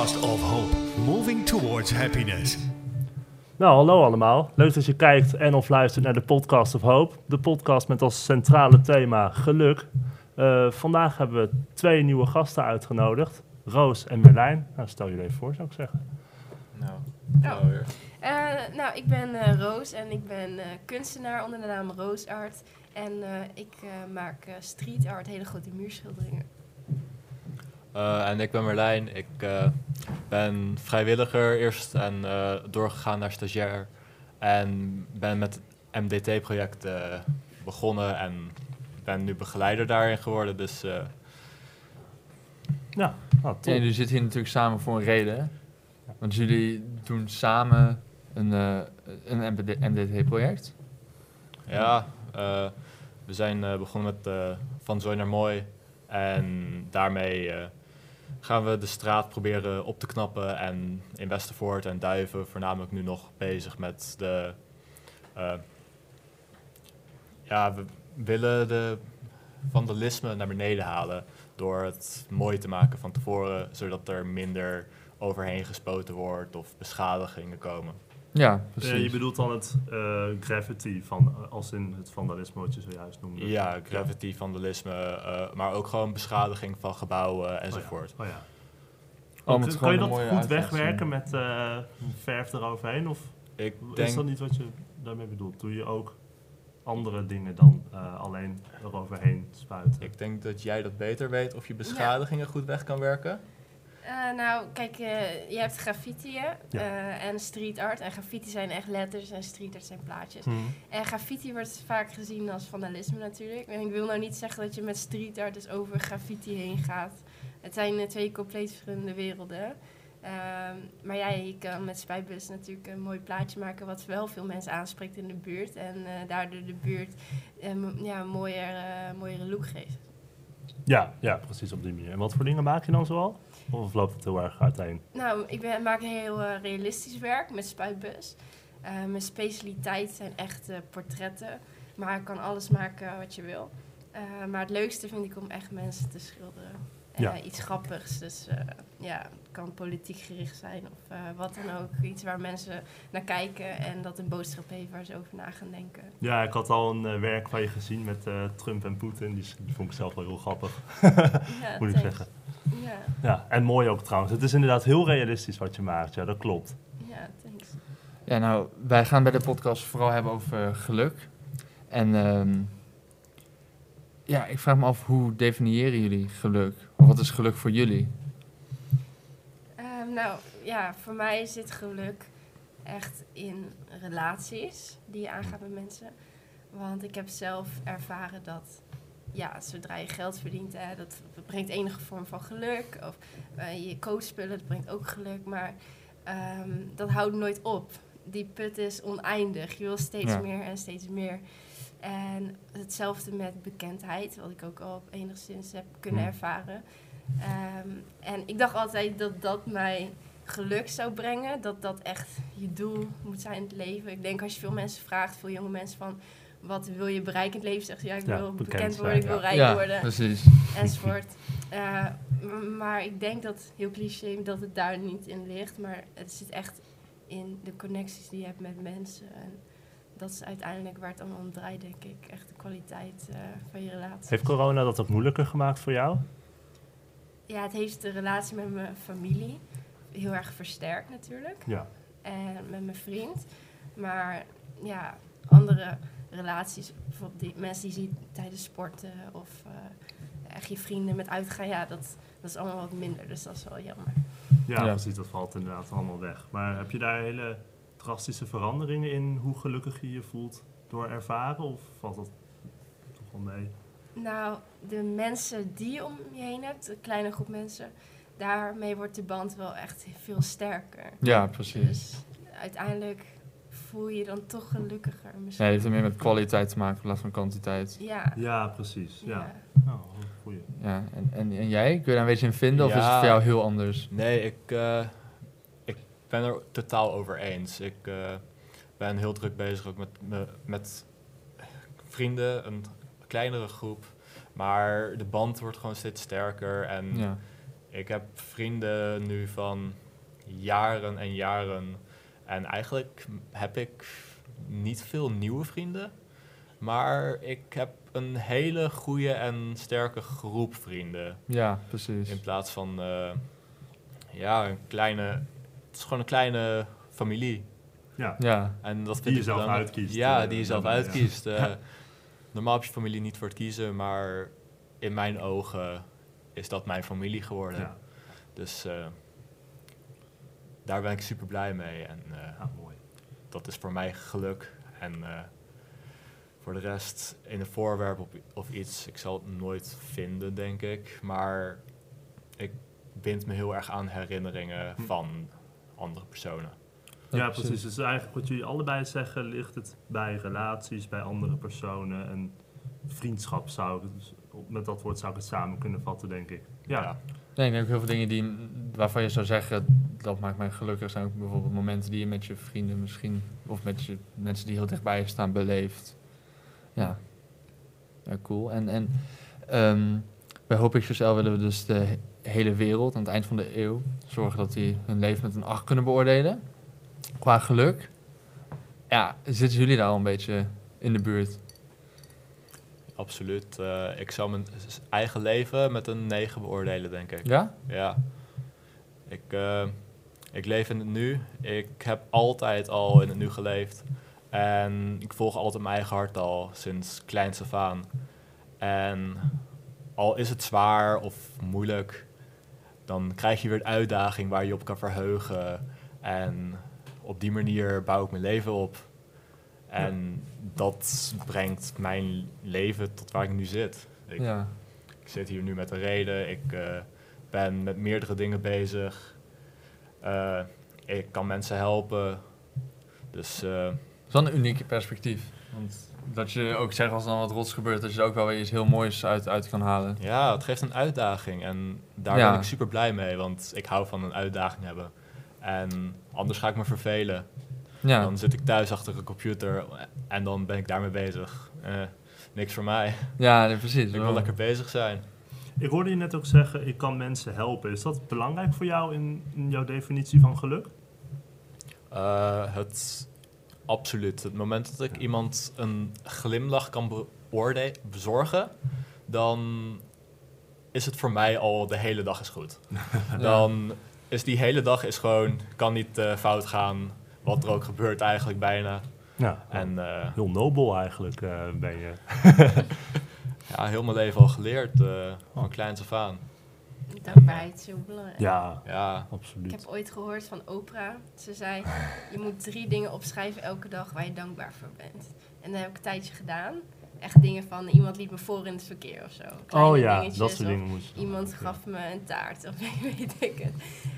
podcast of hope, moving towards happiness. Nou, hallo allemaal. Leuk dat je kijkt en of luistert naar de podcast of Hope. De podcast met als centrale thema geluk. Uh, vandaag hebben we twee nieuwe gasten uitgenodigd. Roos en Merlijn. Nou, stel jullie even voor, zou ik zeggen. Nou, oh. uh, nou ik ben uh, Roos en ik ben kunstenaar onder de naam Roos Art. En ik maak street art, hele grote muurschilderingen. Uh, en ik ben Merlijn. Ik uh, ben vrijwilliger eerst en uh, doorgegaan naar stagiair. En ben met het MDT-project begonnen en ben nu begeleider daarin geworden. Dus, ja, oh, ja, jullie zitten hier natuurlijk samen voor een reden. Want jullie doen samen een, een MDT-project. Ja, we zijn begonnen met Van Zooi naar Mooi. En daarmee gaan we de straat proberen op te knappen. En in Westervoort en Duiven voornamelijk nu nog bezig met de... Uh, ja, we willen de vandalisme naar beneden halen door het mooi te maken van tevoren, zodat er minder overheen gespoten wordt of beschadigingen komen. Ja, precies. Uh, je bedoelt dan het uh, gravity, van, als in het vandalisme wat je zojuist noemde? Ja, gravity, vandalisme, uh, maar ook gewoon beschadiging van gebouwen enzovoort. Oh ja. Oh ja. Oh, kan je dat goed wegwerken met verf eroverheen? Of Ik denk, is dat niet wat je daarmee bedoelt? Doe je ook andere dingen dan alleen eroverheen spuiten? Ik denk dat jij dat beter weet of je beschadigingen goed weg kan werken. Uh, nou, kijk, uh, je hebt graffiti uh, en street art. En graffiti zijn echt letters en street art zijn plaatjes. Hmm. En graffiti wordt vaak gezien als vandalisme natuurlijk. En ik wil nou niet zeggen dat je met street art dus over graffiti heen gaat. Het zijn twee compleet verschillende werelden. Ehm, maar ja, je kan met Spuitbus natuurlijk een mooi plaatje maken wat wel veel mensen aanspreekt in de buurt. En daardoor de buurt ja, een mooier, mooiere look geeft. Ja, ja, precies op die manier. En wat voor dingen maak je dan zoal? Of loopt het heel erg uiteen? Nou, ik ben, maak heel uh, realistisch werk met spuitbus. Uh, mijn specialiteit zijn echt uh, portretten. Maar ik kan alles maken wat je wil. maar het leukste vind ik om echt mensen te schilderen. Ja. Iets grappigs. Dus ja, het kan politiek gericht zijn of wat dan ook. Iets waar mensen naar kijken en dat een boodschap heeft waar ze over na gaan denken. Ja, ik had al een werk van je gezien met Trump en Poetin. Die, die, vond ik zelf wel heel grappig. ja, Moet ik zeggen. Ja. ja, en mooi ook trouwens. Het is inderdaad heel realistisch wat je maakt. Ja, dat klopt. Ja, thanks. Ja, nou, wij gaan bij de podcast vooral hebben over geluk. En um, ja, ik vraag me af, hoe definiëren jullie geluk? Of wat is geluk voor jullie? Um, nou, ja, voor mij zit geluk echt in relaties die je aangaat met mensen. Want ik heb zelf ervaren dat ja, zodra je geld verdient, hè, dat, brengt enige vorm van geluk. Of uh, je coachspullen, dat brengt ook geluk. Maar um, dat houdt nooit op. Die put is oneindig. Je wil steeds meer en steeds meer. En hetzelfde met bekendheid, wat ik ook al enigszins heb kunnen ervaren. Um, en ik dacht altijd dat dat mij geluk zou brengen. Dat dat echt je doel moet zijn in het leven. Ik denk als je veel mensen vraagt, veel jonge mensen van wat wil je bereiken in het leven? Zegt ja, ik wil bekend, worden, ik wil rijk ja, worden. Precies. Enzovoort. Uh, maar ik denk dat, heel cliché, dat het daar niet in ligt. Maar het zit echt in de connecties die je hebt met mensen. En dat is uiteindelijk waar het allemaal om draait, denk ik. Echt de kwaliteit uh, van je relatie. Heeft corona dat ook moeilijker gemaakt voor jou? Ja, het heeft de relatie met mijn familie heel erg versterkt natuurlijk. Ja. En met mijn vriend. Maar ja, andere relaties, bijvoorbeeld die mensen die je ziet tijdens sporten of uh, echt je vrienden met uitgaan, ja, dat, dat is allemaal wat minder. Dus dat is wel jammer. Ja, ja, precies, dat valt inderdaad allemaal weg. Maar heb je daar hele drastische veranderingen in hoe gelukkig je je voelt door ervaren? Of valt dat toch wel mee? Nou, de mensen die je om je heen hebt, een kleine groep mensen, daarmee wordt de band wel echt veel sterker. Ja, precies. Dus uiteindelijk voel je je dan toch gelukkiger. Misschien. Ja, het heeft meer met kwaliteit te maken in plaats van kwantiteit. Ja, ja precies. Ja. ja. Oh, goeie. Ja, en, en, en jij? Kun je daar een beetje in vinden of is het voor jou heel anders? Nee, ik, uh, ik ben er totaal over eens. Ik uh, ben heel druk bezig ook met, me, met vrienden, een kleinere groep. Maar de band wordt gewoon steeds sterker en... Ja Ik heb vrienden nu van jaren en jaren. En eigenlijk heb ik niet veel nieuwe vrienden. Maar ik heb een hele goede en sterke groep vrienden. Ja, precies. In plaats van, eh, ja, een kleine... Het is gewoon een kleine familie. Ja. Ja, En dat Die je zelf belangrijk. uitkiest, Ja, eh, die je zelf dan, ja. uitkiest. eh. normaal heb je familie niet voor het kiezen, maar in mijn ogen is dat mijn familie geworden. Ja. Dus eh, daar ben ik super blij mee. En eh, Ja, mooi. dat is voor mij geluk. En eh, voor de rest, in een voorwerp of, of iets, ik zal het nooit vinden, denk ik. Maar ik bind me heel erg aan herinneringen Hm. van andere personen. Ja, precies. Dus eigenlijk wat jullie allebei zeggen, ligt het bij relaties, bij andere personen en vriendschap zou ik, dus met dat woord zou ik het samen kunnen vatten, denk ik. Ja, Nee, ik denk ook heel veel dingen die, waarvan je zou zeggen, dat maakt mij gelukkig. Zijn ook bijvoorbeeld momenten die je met je vrienden misschien, of met je mensen die heel dichtbij je staan, beleeft. Ja, ja cool. En, en ehm, bij Hoop XL willen we dus de he- hele wereld aan het eind van de eeuw zorgen dat die hun leven met een 8 kunnen beoordelen. Qua geluk. Ja, zitten jullie daar al een beetje in de buurt? Absoluut. Eh, ik zou mijn eigen leven met een 9 beoordelen, denk ik. Ja? Ja. Ik, eh, ik leef in het nu. Ik heb altijd al in het nu geleefd. En ik volg altijd mijn eigen hart al, sinds kleins af aan. En al is het zwaar of moeilijk, dan krijg je weer een uitdaging waar je op kan verheugen. En op die manier bouw ik mijn leven op. En dat brengt mijn leven tot waar ik nu zit. Ik, Ja. ik zit hier nu met een reden. Ik eh, ben met meerdere dingen bezig. Eh, ik kan mensen helpen. Dus eh, Dat is wel een uniek perspectief. Want dat je ook zegt als er dan wat rots gebeurt, dat je er ook wel weer iets heel moois uit, uit kan halen. ja, het geeft een uitdaging. En daar Ja. ben ik super blij mee. Want ik hou van een uitdaging hebben. En anders ga ik me vervelen. Ja, Dan zit ik thuis achter een computer en dan ben ik daarmee bezig. Eh, niks voor mij. ja nee, precies. Ik wil lekker bezig zijn. Ik hoorde je net ook zeggen, ik kan mensen helpen. Is dat belangrijk voor jou in, in jouw definitie van geluk? Eh, het absoluut. Het moment dat ik iemand een glimlach kan bezorgen, dan is het voor mij al de hele dag is goed. Dan is die hele dag is gewoon, kan niet eh, fout gaan. Wat er ook gebeurt eigenlijk bijna. Ja, En eh, heel nobel eigenlijk ben je. ja, heel mijn leven al geleerd, eh, van kleins af aan. Dankbaarheid is heel belangrijk. Ja, Ja, Ik absoluut. heb ooit gehoord van Oprah. Ze zei, je moet drie dingen opschrijven elke dag waar je dankbaar voor bent. En dat heb ik een tijdje gedaan. Echt dingen van, iemand liet me voor in het verkeer of zo. Kleine Oh ja, dat soort dingen moet je. Iemand gaf me een taart of weet ik het.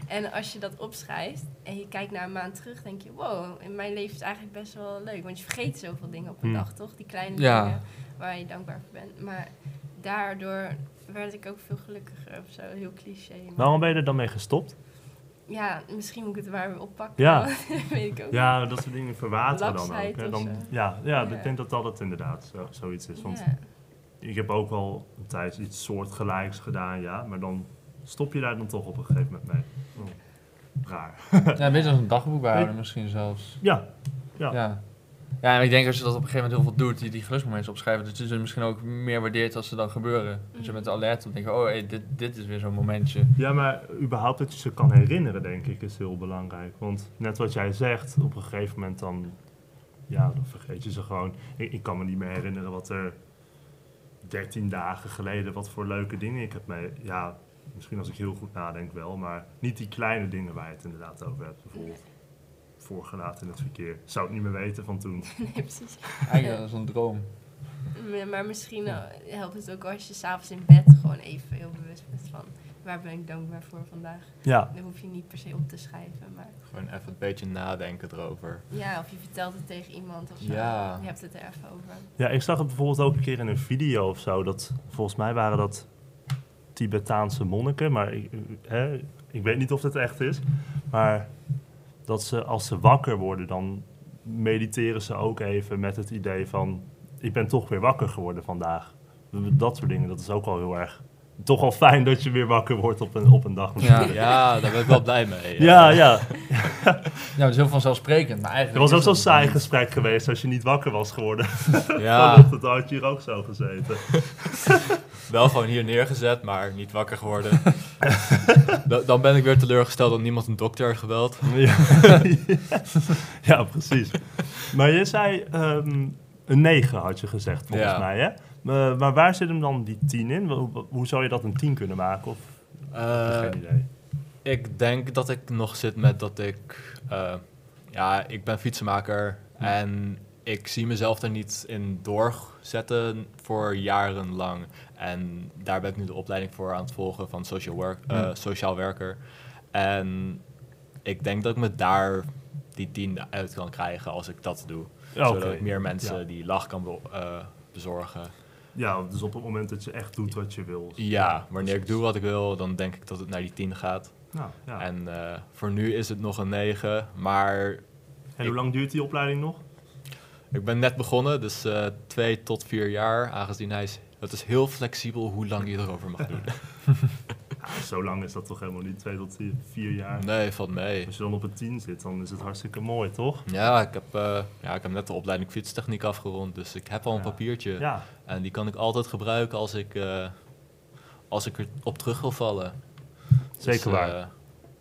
En als je dat opschrijft en je kijkt naar een maand terug, denk je, wow, in mijn leven is eigenlijk best wel leuk. Want je vergeet zoveel dingen op een Hmm. dag, toch? Die kleine Ja. dingen waar je dankbaar voor bent. Maar daardoor werd ik ook veel gelukkiger of zo. Heel cliché. maar- Waarom ben je er dan mee gestopt? ja, misschien moet ik het maar weer oppakken. Ja. dat weet ik ook Ja, dat soort dingen verwateren dan ook. Hè? Dan, ja, ja, Ja. ik denk dat dat het inderdaad zo, zoiets is. Want Ja. ik heb ook wel een tijd iets soortgelijks gedaan, ja. Maar dan stop je daar dan toch op een gegeven moment mee. Oh, raar. Ja, een beetje als een dagboek bijhouden misschien zelfs. Ja, ja. Ja. Ja. en ik denk als je dat op een gegeven moment heel veel doet, die, die geluksmomenten opschrijven, dat je ze misschien ook meer waardeert als ze dan gebeuren. Dat je met de alert op denkt, oh hey, dit, dit is weer zo'n momentje. Ja, maar überhaupt dat je ze kan herinneren, denk ik, is heel belangrijk. Want net wat jij zegt, op een gegeven moment dan, ja, dan vergeet je ze gewoon. Ik, ik kan me niet meer herinneren wat er 13 dagen geleden, wat voor leuke dingen ik heb mee. Ja, misschien als ik heel goed nadenk wel, maar niet die kleine dingen waar je het inderdaad over hebt. Bijvoorbeeld voorgelaten in het verkeer. Zou ik niet meer weten van toen. Nee, precies. Eigenlijk dat is een droom. Maar- misschien eh, helpt het ook als je s'avonds in bed gewoon even heel bewust bent van... waar ben ik dankbaar voor vandaag? Ja, Dan hoef je niet per se op te schrijven, maar... gewoon even een beetje nadenken erover. Ja, of je vertelt het tegen iemand of zo. Ja. Je hebt het er even over. Ja, ik zag het bijvoorbeeld ook een keer in een video of zo. Dat, volgens mij waren dat Tibetaanse monniken, maar ik, hè, ik weet niet of het echt is. Maar dat ze als ze wakker worden, dan mediteren ze ook even met het idee van... ik ben toch weer wakker geworden vandaag. Dat soort dingen, dat is ook al heel erg toch wel fijn dat je weer wakker wordt op een, op een dag. Ja. Ja, daar ben ik wel blij mee. ja, ja. Ja, dat is heel vanzelfsprekend. Maar Het eigenlijk was ook zo'n dat saai niet. gesprek geweest als je niet wakker was geworden. Ja, Vanochtend had je hier ook zo gezeten. wel gewoon hier neergezet, maar niet wakker geworden. Da- dan ben ik weer teleurgesteld dat niemand een dokter heeft gebeld. Ja, ja precies. Maar je zei ehm, een 9 had je gezegd volgens Ja. mij, hè? Maar, maar waar zit hem dan die 10 in? Hoe, hoe zou je dat een 10 kunnen maken? Of Eh, geen idee. Ik denk dat ik nog zit met dat ik... eh, ja, ik ben fietsenmaker en ik zie mezelf er niet in doorzetten voor jarenlang. En daar ben ik nu de opleiding voor aan het volgen van social work, eh, Hmm. sociaal werker. En ik denk dat ik me daar die tien uit kan krijgen als ik dat doe. Ja. Zodat ik meer mensen Ja. die lach kan be- eh, bezorgen. Ja, dus op het moment dat je echt doet wat je wil. Ja, wanneer ik doe wat ik wil, dan denk ik dat het naar die 10 gaat. Nou, ja. en, En eh, voor nu is het nog een 9, maar hoe lang duurt die opleiding nog? Ik ben net begonnen, dus eh twee tot vier jaar, aangezien hij is, het is heel flexibel hoe lang je erover mag doen. Ja, zo lang is dat toch helemaal niet, twee tot vier, jaar. nee, valt mee. Als je dan op een 10 zit, dan is het hartstikke mooi, toch? Ja ik, heb, eh, ja, ik heb net de opleiding fietstechniek afgerond, dus ik heb al een Ja. papiertje. Ja, En die kan ik altijd gebruiken als ik, eh, als ik erop terug wil vallen. zeker Dus, waar. eh,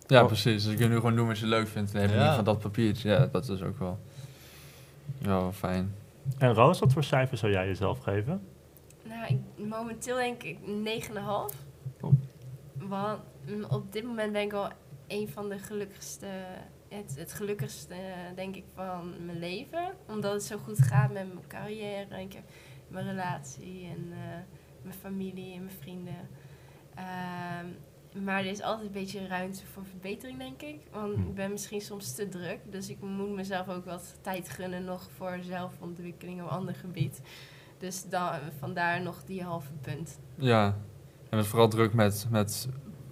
Ja, Oh. precies. Dus je kunt nu gewoon doen wat je leuk vindt. Dan heb je Ja. niet van dat papiertje. Ja, dat is ook wel, ja, fijn. En Roos, wat voor cijfer zou jij jezelf geven? Nou, ik, momenteel denk ik 9,5. Oh. Want mm, op dit moment ben ik wel een van de gelukkigste, het, het gelukkigste denk ik van mijn leven. Omdat het zo goed gaat met mijn carrière en ik heb mijn relatie en eh, mijn familie en mijn vrienden. Ehm, maar er is altijd een beetje ruimte voor verbetering, denk ik. Want Hm. ik ben misschien soms te druk. Dus ik moet mezelf ook wat tijd gunnen nog voor zelfontwikkeling op ander gebied. Dus dan, vandaar nog die halve punt. Ja, en het is vooral druk met, met,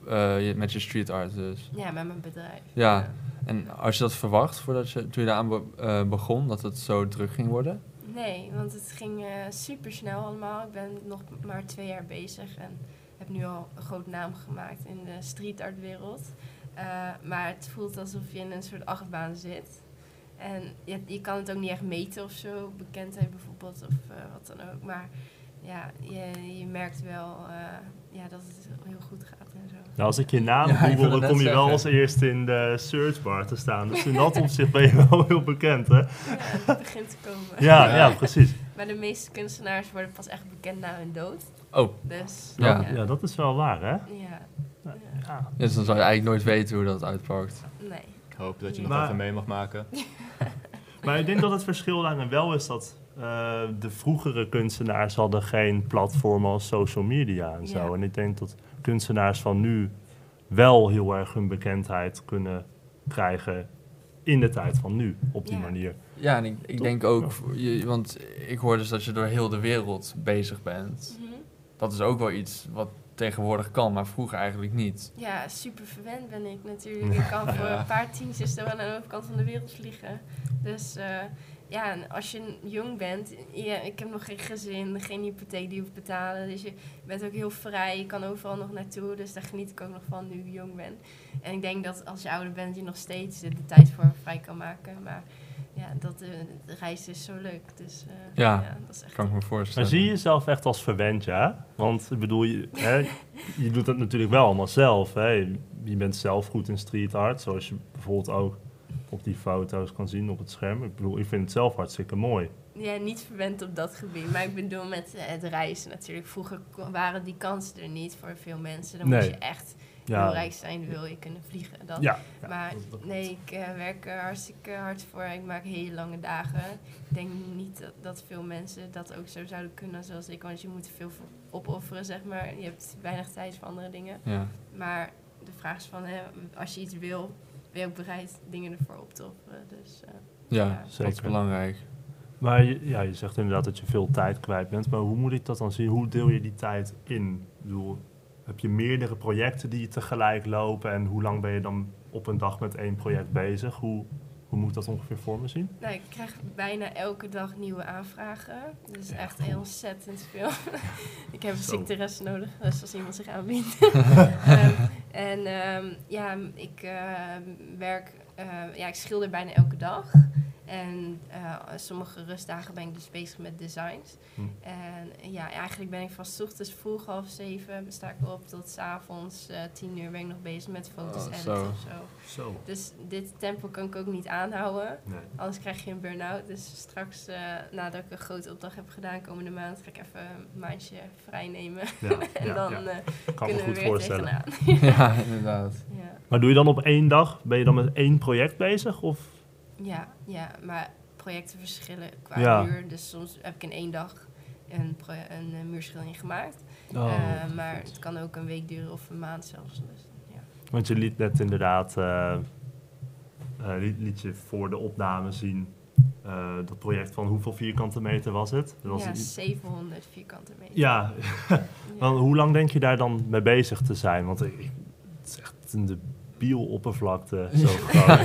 eh, je, met je street art dus. Ja, met mijn bedrijf. Ja. En als je dat verwacht voordat je, toen je eraan be- eh, begon, dat het zo druk ging worden? Nee, want het ging super snel allemaal. Ik ben nog maar twee jaar bezig en heb nu al een groot naam gemaakt in de street art wereld. Eh, maar het voelt alsof je in een soort achtbaan zit. En je, je kan het ook niet echt meten of zo, bekendheid bijvoorbeeld of eh, wat dan ook. Maar ja, je, je merkt wel eh, ja, dat het heel goed gaat en zo. Nou, als ik je naam Ja, google, dan kom je wel als eerste in de searchbar te staan. Dus in dat opzicht ben je wel heel bekend, hè? Ja, het begint te komen. Ja, Ja. ja, precies. Maar de meeste kunstenaars worden pas echt bekend na hun dood. Oh, Dus Ja. Ja, ja, dat is wel waar, hè? ja. Ja. Dus dan zou je eigenlijk nooit weten hoe dat uitpakt. Nee. ik hoop dat je nog Maar- even mee mag maken. Maar ik denk dat het verschil daarin wel is dat eh, de vroegere kunstenaars hadden geen platform als social media en zo. Ja. En ik denk dat kunstenaars van nu wel heel erg hun bekendheid kunnen krijgen in de tijd van nu, op die Ja. manier. Ja, en ik, denk ook, je, want ik hoor dus dat je door heel de wereld bezig bent. Mhm. Dat is ook wel iets wat tegenwoordig kan, maar vroeger eigenlijk niet. Ja, super verwend ben ik natuurlijk. Ik kan voor Ja. een paar tientjes wel aan de overkant van de wereld vliegen. Dus eh, ja, en als je jong bent, ja, ik heb nog geen gezin, geen hypotheek die je hoeft betalen. Dus je bent ook heel vrij, je kan overal nog naartoe. Dus daar geniet ik ook nog van nu ik jong ben. En ik denk dat als je ouder bent, je nog steeds de tijd voor vrij kan maken. Maar ja, dat, eh, de reis is zo leuk. Dus eh, Ja, dat is echt Kan ik me Maar voorstellen. zie je jezelf echt als verwend, ja? Want ik bedoel, je, hè, je doet het natuurlijk wel allemaal zelf. Hè? Je bent zelf goed in street art, zoals je bijvoorbeeld ook op die foto's kan zien op het scherm. Ik bedoel, ik vind het zelf hartstikke mooi. Ja, niet verwend op dat gebied. Maar ik bedoel met eh, het reizen natuurlijk. Vroeger waren die kansen er niet voor veel mensen. Dan Nee. moet je echt heel Ja, rijk zijn, wil je kunnen vliegen. Dat. ja, ja. maar nee, ik eh, werk er hartstikke hard voor. Ik maak hele lange dagen. Ik denk niet dat, dat veel mensen dat ook zo zouden kunnen zoals ik. Want je moet er veel opofferen, zeg maar. Je hebt weinig tijd voor andere dingen. Ja. Maar de vraag is van, hè, als je iets wil, ben je ook bereid dingen ervoor op te offeren. Dus, eh, Ja, Ja, dat is belangrijk. Maar je, ja, je zegt inderdaad dat je veel tijd kwijt bent. Maar hoe moet ik dat dan zien? Hoe deel je die tijd in? Ik bedoel, heb je meerdere projecten die tegelijk lopen? En hoe lang ben je dan op een dag met één project bezig? Hoe, Hoe moet dat ongeveer voor me zien? Nou, ik krijg bijna elke dag nieuwe aanvragen. Dus Ja, echt heel ontzettend veel. ik heb een Zo. ziekterest nodig, dus als iemand zich aanbiedt. Ehm, en ehm, ja, ik eh, werk, ja, ik schilder bijna elke dag. En eh, sommige rustdagen ben ik dus bezig met designs. Hm. En ja, eigenlijk ben ik van 's ochtends vroeg half zeven sta ik op tot 's avonds eh, tien uur ben ik nog bezig met foto's Oh, editen zo. of zo. Zo. Dus dit tempo kan ik ook niet aanhouden. Nee. Anders krijg je een burn-out. Dus straks, eh, nadat ik een grote opdracht heb gedaan, komende maand, ga ik even een maandje vrij nemen. Ja, en ja, dan ja. eh, kunnen we goed weer voorstellen. tegenaan. ja, inderdaad. Ja. Maar doe je dan op één dag, ben je dan met één project bezig? Of? Ja, ja, maar projecten verschillen qua Ja. uur. Dus soms heb ik in één dag een, een eh, muurschildering gemaakt. Oh, Eh, maar het kan ook een week duren of een maand zelfs. Dus, ja. Want je liet net inderdaad, eh, liet, liet je voor de opname zien, dat project van hoeveel vierkante meter was het? Dat was ja, een- 700 vierkante meter. ja. Ja. Want hoe lang denk je daar dan mee bezig te zijn? Want ik, ik- het is echt een debiel oppervlakte. Zo groot.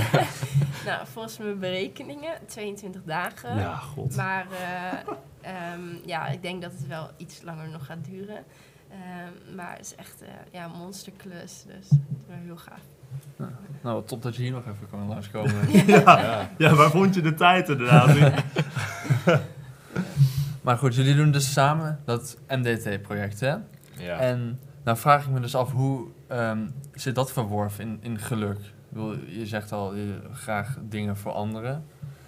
Nou, volgens mijn berekeningen 22 dagen. ja, god. Maar eh, ehm, ja, ik denk dat het wel iets langer nog gaat duren. Ehm, maar het is echt eh, ja, een monsterklus. Dus wel heel gaaf. Nou, top dat je hier nog even kan langskomen. Ja. ja, waar vond je de tijd inderdaad? maar goed, jullie doen dus samen dat MDT-project, hè? Ja. En nou vraag ik me dus af, hoe ehm, zit dat verworven in, in geluk? Je zegt al, graag dingen voor anderen.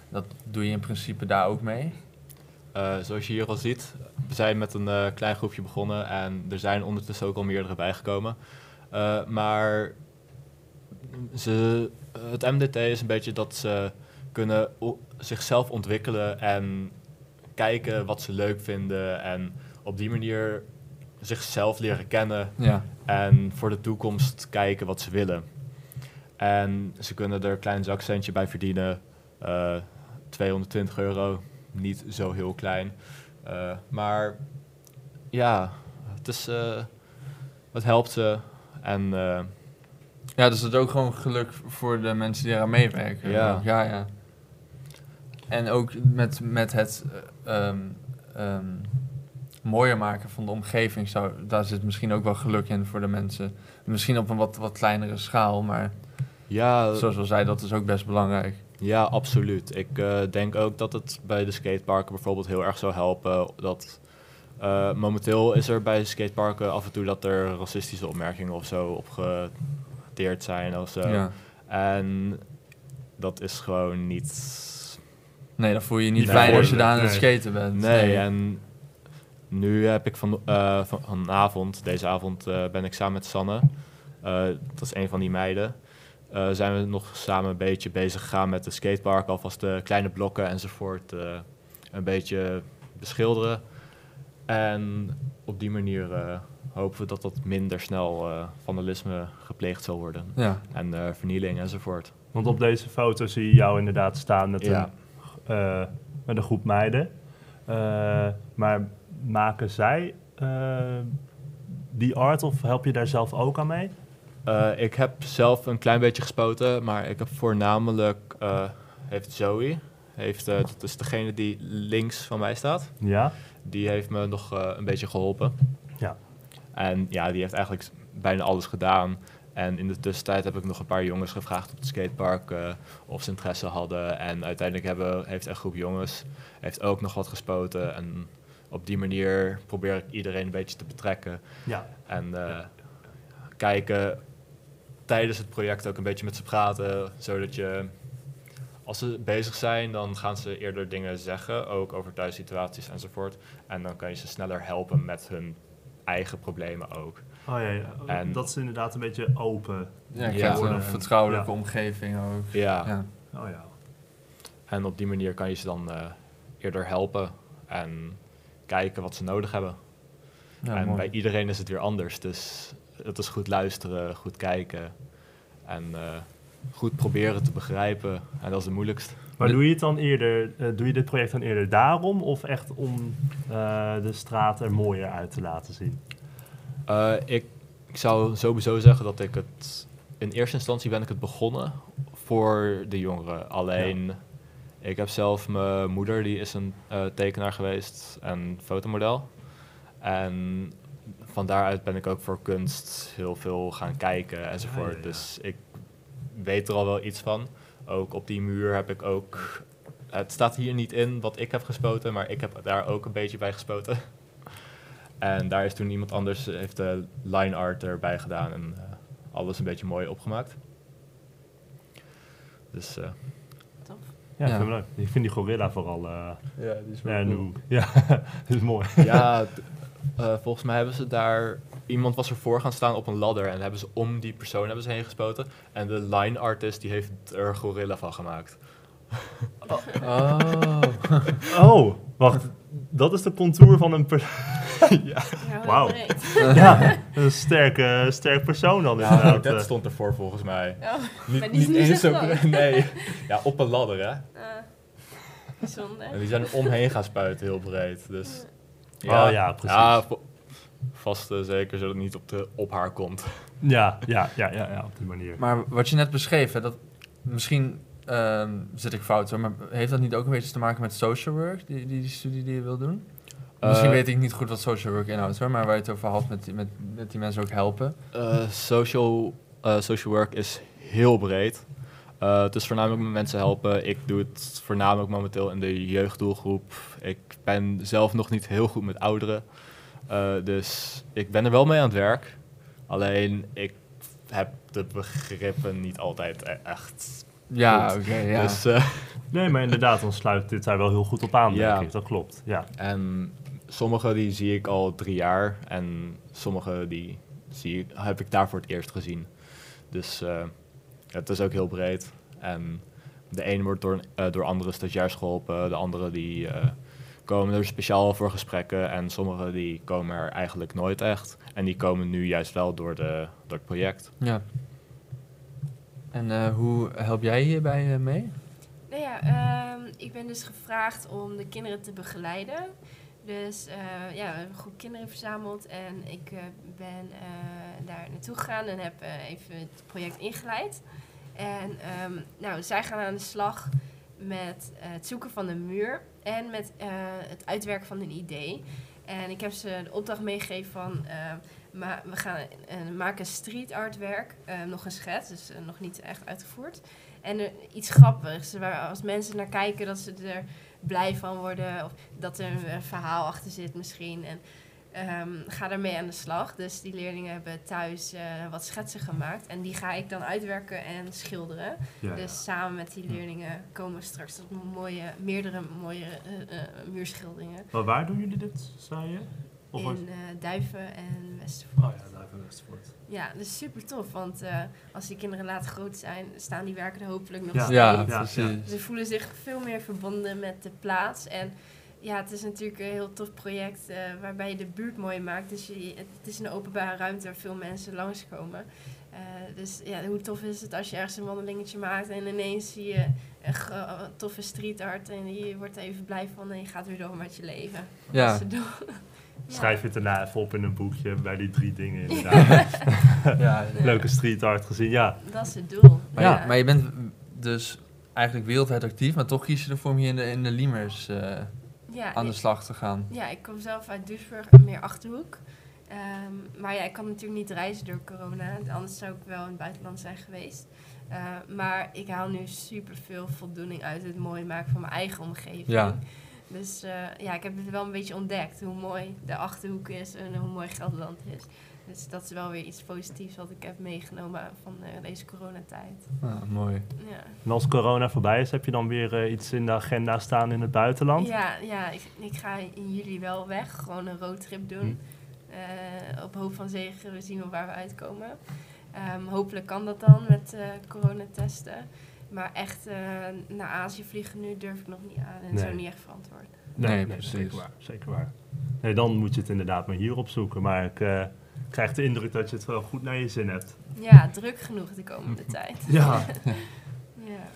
Dat doe je in principe daar ook mee. Eh, zoals je hier al ziet, we zijn met een eh, klein groepje begonnen en er zijn ondertussen ook al meerdere bijgekomen. Eh, maar ze, het MDT is een beetje dat ze kunnen zichzelf ontwikkelen en kijken wat ze leuk vinden en op die manier zichzelf leren kennen Ja, en voor de toekomst kijken wat ze willen. En ze kunnen er een klein zakcentje bij verdienen. eh 220 euro, niet zo heel klein. Eh, maar ja, het, is, eh, het helpt ze. En ja dus dat is ook gewoon geluk voor de mensen die eraan meewerken. Ja. ja, ja. En ook met, met het ehm, mooier maken van de omgeving, zou, daar zit misschien ook wel geluk in voor de mensen. Misschien op een wat, wat kleinere schaal, maar ja, zoals we zei, dat is ook best belangrijk. Ja, absoluut. Ik eh, denk ook dat het bij de skateparken bijvoorbeeld heel erg zou helpen. Dat, eh, momenteel is er bij skateparken af en toe dat er racistische opmerkingen of zo opgeteerd zijn of zo. Ja. En dat is gewoon niet... Nee, dan voel je je niet Nee, fijn als je daar aan nee. het skaten bent. Nee, en nu heb ik van, eh, van, vanavond, deze avond, eh, ben ik samen met Sanne. Eh, dat is een van die meiden. Eh, zijn we nog samen een beetje bezig gegaan met de skatepark. Alvast de kleine blokken enzovoort eh, een beetje beschilderen. En op die manier eh, hopen we dat dat minder snel eh, vandalisme gepleegd zal worden. Ja, En eh, vernieling enzovoort. Want op deze foto zie je jou inderdaad staan met, Ja. een, eh, met een groep meiden. Eh, maar maken zij eh, die art of help je daar zelf ook aan mee? Eh, ik heb zelf een klein beetje gespoten, maar ik heb voornamelijk, eh, heeft Zoe, heeft, dat is degene die links van mij staat, Ja? die heeft me nog een beetje geholpen. Ja. En ja, die heeft eigenlijk bijna alles gedaan. En in de tussentijd heb ik nog een paar jongens gevraagd op het skatepark of ze interesse hadden. En uiteindelijk hebben, heeft een groep jongens heeft ook nog wat gespoten. En op die manier probeer ik iedereen een beetje te betrekken. Ja. En eh, kijken tijdens het project ook een beetje met ze praten, zodat je als ze bezig zijn, dan gaan ze eerder dingen zeggen, ook over thuissituaties enzovoort. En dan kan je ze sneller helpen met hun eigen problemen ook. Oh ja, ja. En- dat is inderdaad een beetje open. ja je Ja. krijgt een En- vertrouwelijke ja. omgeving ook. Ja, Ja. Oh ja. en op die manier kan je ze dan eh, eerder helpen en kijken wat ze nodig hebben. Ja, en mooi. bij iedereen is het weer anders, dus het is goed luisteren, goed kijken en eh, goed proberen te begrijpen. En dat is het moeilijkst. Maar doe je het dan eerder, eh, doe je dit project dan eerder daarom of echt om eh, de straat er mooier uit te laten zien? Ik, ik zou sowieso zeggen dat ik het... In eerste instantie ben ik het begonnen voor de jongeren. Alleen, ik heb zelf mijn moeder, die is een eh, tekenaar geweest en fotomodel. En van daaruit ben ik ook voor kunst heel veel gaan kijken enzovoort. Ja, ja, ja. Dus ik weet er al wel iets van. Ook op die muur heb ik ook... Het staat hier niet in wat ik heb gespoten, maar ik heb daar ook een beetje bij gespoten. En daar is toen iemand anders, heeft de line art erbij gedaan en eh, alles een beetje mooi opgemaakt. Dus eh. Ja, Ja. vind ik leuk. Ik vind die gorilla vooral... eh ja, die is ja, nu, ja, dat is mooi. ja, eh, volgens mij hebben ze daar... Iemand was ervoor gaan staan op een ladder en hebben ze om die persoon hebben ze heen gespoten. En de line artist die heeft er gorilla van gemaakt. Oh. Oh, wacht. Dat is de contour van een persoon. Ja, Wauw. ja, een sterke, sterk persoon dan Ja, inderdaad. dat eh. stond ervoor volgens mij. Oh, Niet, maar die is niet niet eens zo. Nee, ja, op een ladder hè. eh, bijzonder. En die zijn er omheen gaan spuiten, heel breed. Dus, Oh ja, precies. Ja, vast eh, zeker zodat het niet op, de, op haar komt. Ja, ja, ja, ja, ja, op die manier. Maar wat je net beschreef, hè, dat misschien ehm, zit ik fout hoor, maar heeft dat niet ook een beetje te maken met social work, die, die, die studie die je wil doen? Misschien Eh, weet ik niet goed wat social work inhoudt hoor, maar waar je het over had met die, met, met die mensen ook helpen. Eh, social, eh, social work is heel breed. Eh, het is voornamelijk met mensen helpen. Ik doe het voornamelijk momenteel in de jeugddoelgroep. Ik ben zelf nog niet heel goed met ouderen. Eh, dus ik ben er wel mee aan het werk. Alleen ik heb de begrippen niet altijd e- echt. Ja, oké, ja. Dus, eh, Nee, maar inderdaad, dan sluit dit daar wel heel goed op aan, Ja. denk ik. Dat klopt, ja. en sommige die zie ik al drie jaar. En sommige die zie ik, heb ik daar voor het eerst gezien. Dus eh, het is ook heel breed. En de ene wordt door, eh, door andere stagiairs geholpen. De andere die eh, komen er speciaal voor gesprekken. En sommige die komen er eigenlijk nooit echt. En die komen nu juist wel door, de, door het project. ja. En eh, hoe help jij hierbij mee? Nou ja, ehm, ik ben dus gevraagd om de kinderen te begeleiden. Dus eh, ja, we hebben een groep kinderen verzameld en ik eh, ben eh, daar naartoe gegaan en heb even het project ingeleid. En ehm, nou, zij gaan aan de slag met het zoeken van een muur en met het uitwerken van een idee. En ik heb ze de opdracht meegegeven van, ma we gaan maken street artwerk, nog een schets, dus nog niet echt uitgevoerd. En iets grappigs, waar als mensen naar kijken dat ze er blij van worden. Of dat er een, een verhaal achter zit misschien. En ehm, ga daarmee aan de slag. Dus die leerlingen hebben thuis eh, wat schetsen gemaakt. En die ga ik dan uitwerken en schilderen. ja, Dus samen met die leerlingen komen we straks tot mooie, meerdere mooie eh, eh, muurschilderingen. Maar waar doen jullie dit, zei je? Of in Duiven en Westervoort. Oh ja, Ja, dat is super tof. Want eh, als die kinderen later groot zijn, staan die werken er hopelijk nog Ja. steeds. Ja, precies. Ze voelen zich veel meer verbonden met de plaats. En ja, het is natuurlijk een heel tof project eh, waarbij je de buurt mooi maakt. Dus je, het is een openbare ruimte waar veel mensen langskomen. Eh dus ja, hoe tof is het als je ergens een wandelingetje maakt en ineens zie je een toffe street art en je wordt er even blij van en je gaat weer door met je leven. Ja. Dat is het. Schrijf daarna even op in een boekje bij die drie dingen inderdaad. ja. Leuke street art gezien, ja. Dat is het doel. Maar, ja. je, maar je bent dus eigenlijk wereldwijd actief, maar toch kies je ervoor om hier in de, in de Liemers eh, ja, aan de ik- slag te gaan. Ja, ik kom zelf uit Duisburg, meer Achterhoek. Ehm, maar ja, ik kan natuurlijk niet reizen door corona. Anders zou ik wel in het buitenland zijn geweest. Eh, maar ik haal nu super veel voldoening uit het mooi maken van mijn eigen omgeving. Ja. Dus eh, ja, ik heb het wel een beetje ontdekt hoe mooi de Achterhoek is en hoe mooi Gelderland is. Dus dat is wel weer iets positiefs wat ik heb meegenomen van eh, deze coronatijd. Ah, mooi. Ja. En als corona voorbij is, heb je dan weer eh, iets in de agenda staan in het buitenland? Ja, ja ik, ik ga in juli wel weg. Gewoon een roadtrip doen. Eh, op hoop van zegen. We zien wel waar we uitkomen. Ehm, hopelijk kan dat dan met eh coronatesten. Maar echt eh, naar Azië vliegen nu durf ik nog niet aan. En Nee. zo niet echt verantwoord. Nee, precies. Zeker waar, zeker waar. Nee, dan moet je het inderdaad maar hier opzoeken. Maar ik eh, krijg de indruk dat je het wel goed naar je zin hebt. Ja, druk genoeg de komende tijd. Ja. Ja.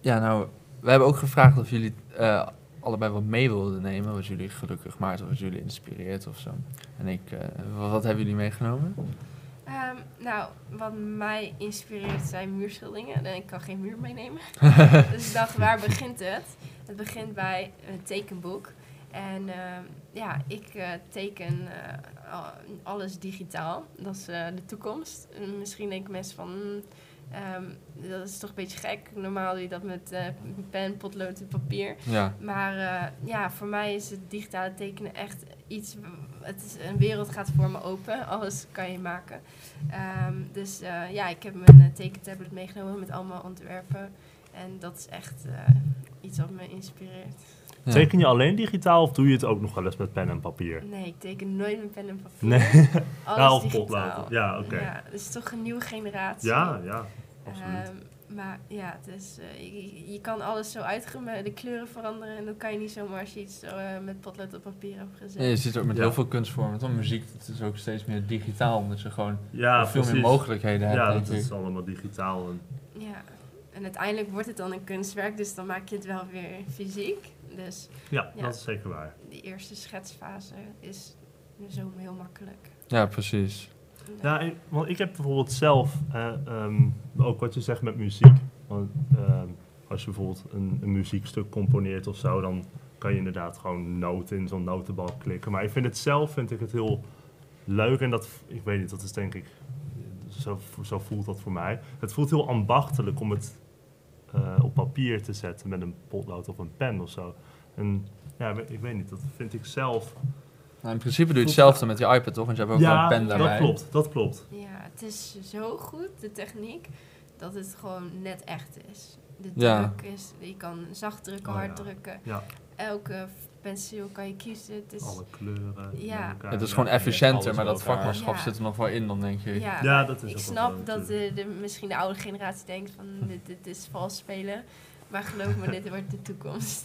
Ja, nou, we hebben ook gevraagd of jullie eh, allebei wat mee wilden nemen, wat jullie gelukkig maakt of wat jullie inspireert of zo. En ik, eh, wat, wat hebben jullie meegenomen? Ehm, Nou, wat mij inspireert zijn muurschilderingen. En ik kan geen muur meenemen. dus ik dacht, waar begint het? Het begint bij een tekenboek. En ehm, ja, ik eh, teken eh, al- alles digitaal. Dat is eh, de toekomst. En misschien denken mensen van, hmm, ehm, dat is toch een beetje gek. Normaal doe je dat met pen, potlood en papier. Ja. Maar ja, voor mij is het digitale tekenen echt iets. Het is, een wereld gaat voor me open. Alles kan je maken. Ehm, dus eh, ja, ik heb mijn eh, tekentablet meegenomen met allemaal ontwerpen. En dat is echt eh, iets wat me inspireert. Ja. Teken je alleen digitaal of doe je het ook nog wel eens met pen en papier? Nee, ik teken nooit met pen en papier. Nee, Alles ja, of digitaal. potlood. Ja, oké. Ja, het is toch een nieuwe generatie. Ja, ja, absoluut. Maar ja, het is, eh, je, je kan alles zo uitgemeten, de kleuren veranderen. En dat kan je niet zomaar als je iets eh, met potlood op papier hebt gezet. Ja, je ziet ook met Ja. heel veel kunstvormen. Want muziek het is ook steeds meer digitaal, omdat je gewoon ja, veel meer mogelijkheden hebt. Ja, dat is allemaal digitaal. En, Ja, en uiteindelijk wordt het dan een kunstwerk, dus dan maak je het wel weer fysiek. Dus ja, Ja. dat is zeker waar. die eerste schetsfase is zo heel makkelijk. Ja, precies. Ja, want ik heb bijvoorbeeld zelf, eh, ehm, ook wat je zegt met muziek. Want, ehm, als je bijvoorbeeld een, een muziekstuk componeert of zo, dan kan je inderdaad gewoon noten in zo'n notenbalk klikken. Maar ik vind het zelf vind ik het heel leuk en dat, ik weet niet, dat is denk ik, zo, zo voelt dat voor mij. Het voelt heel ambachtelijk om het eh, op papier te zetten met een potlood of een pen of zo. En ja, ik weet niet, dat vind ik zelf. Nou, in principe doe je hetzelfde met je iPad, toch? Want je hebt ook wel een pen daarbij. dat klopt, dat klopt. Ja, het is zo goed, de techniek, dat het gewoon net echt is. De Ja. druk is, je kan zacht drukken, Oh, hard ja. drukken. Ja, Elke penseel kan je kiezen. Het is, alle kleuren. Ja. elkaar. Het is Ja. gewoon efficiënter, maar dat vakmanschap Ja. zit er nog wel in, dan denk je. ja, Ja, dat is ik snap dat de, de, misschien de oude generatie denkt van dit, dit is vals spelen. Maar geloof me, dit wordt de toekomst.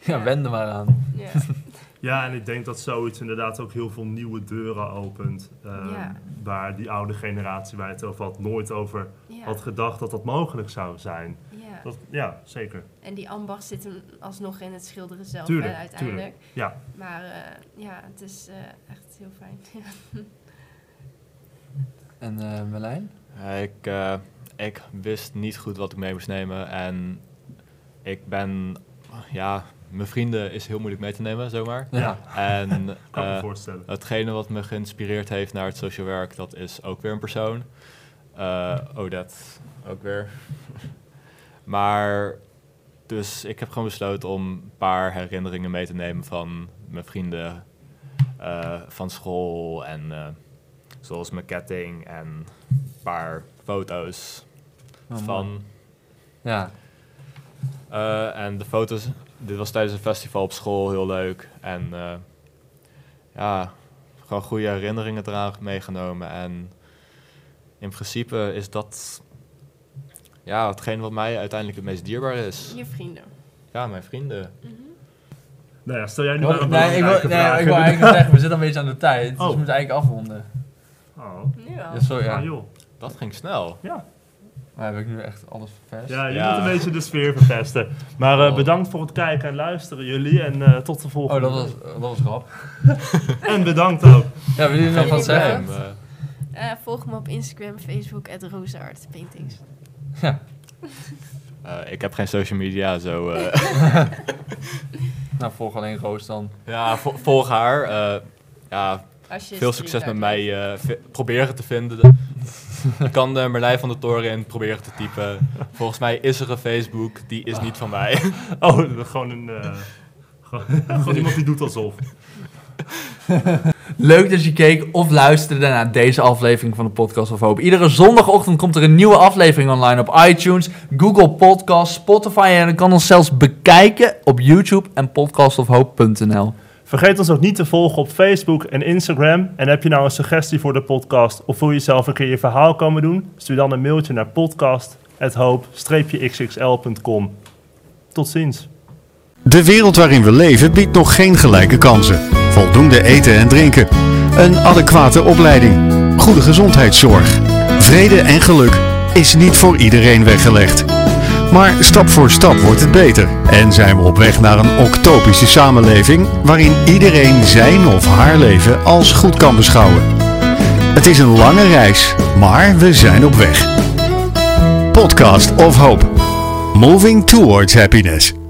Ja, wend er maar aan. ja. Ja, en ik denk dat zoiets inderdaad ook heel veel nieuwe deuren opent. eh, Ja. Waar die oude generatie waar je het over had, nooit over Ja. had gedacht dat dat mogelijk zou zijn. ja. Dat, ja, zeker. En die ambacht zit hem alsnog in het schilderen zelf Tuurlijk, hè, uiteindelijk. Ja, Maar eh, ja, het is eh, echt heel fijn. En eh Merlijn? Ik, eh, ik wist niet goed wat ik mee moest nemen. En ik ben, ja, mijn vrienden is heel moeilijk mee te nemen, zomaar. ja. En kan me eh, voorstellen. hetgene wat me geïnspireerd heeft naar het social werk, dat is ook weer een persoon. Eh Odette ook weer. maar, dus ik heb gewoon besloten om een paar herinneringen mee te nemen van mijn vrienden eh, van school. En eh, zoals mijn ketting en een paar foto's Oh, van. Ja. Eh, en de foto's, dit was tijdens een festival op school heel leuk. En eh, ja, gewoon goede herinneringen eraan meegenomen. En in principe is dat ja, hetgeen wat mij uiteindelijk het meest dierbaar is. Je vrienden. Ja, mijn vrienden. Mhm. Nou ja, stel jij nu maar nee, ik wil, nee, ik wil eigenlijk zeggen, we zitten een beetje aan de tijd, dus Oh. we moeten eigenlijk afronden. Oh. Ja, sorry, ja. ah, joh. Dat ging snel. Ja, Maar heb ik nu echt alles verpest? ja je Ja. moet een beetje de sfeer verpesten. Maar eh, Oh. bedankt voor het kijken en luisteren jullie. En eh, tot de Oh, volgende. dat was, dat was rap. En bedankt ook. Ja, wil jullie nog wat zeggen? Eh, volg me op Instagram, Facebook, at Rosaart Paintings. Ja. eh, ik heb geen social media, zo... eh, Nou, volg alleen Roos dan. ja, vo- volg haar. Eh, ja, veel succes met mij eh, proberen te vinden. Je kan de Merlijn van de Toren in proberen te typen. Volgens mij is er een Facebook, die is niet van mij. Oh, gewoon een... eh, gewoon, gewoon iemand die doet alsof. Leuk dat je keek of luisterde naar deze aflevering van de Podcast of Hope. Iedere zondagochtend komt er een nieuwe aflevering online op iTunes, Google Podcasts, Spotify en je kan ons zelfs bekijken op YouTube en podcastofhope.nl. Vergeet ons ook niet te volgen op Facebook en Instagram. En heb je nou een suggestie voor de podcast of wil je zelf een keer je verhaal komen doen? Stuur dan een mailtje naar podcast.hoop-xxl.com. Tot ziens. De wereld waarin we leven biedt nog geen gelijke kansen. Voldoende eten en drinken. Een adequate opleiding. Goede gezondheidszorg. Vrede en geluk is niet voor iedereen weggelegd. Maar stap voor stap wordt het beter en zijn we op weg naar een octopische samenleving waarin iedereen zijn of haar leven als goed kan beschouwen. Het is een lange reis, maar we zijn op weg. Podcast of Hope. Moving towards happiness.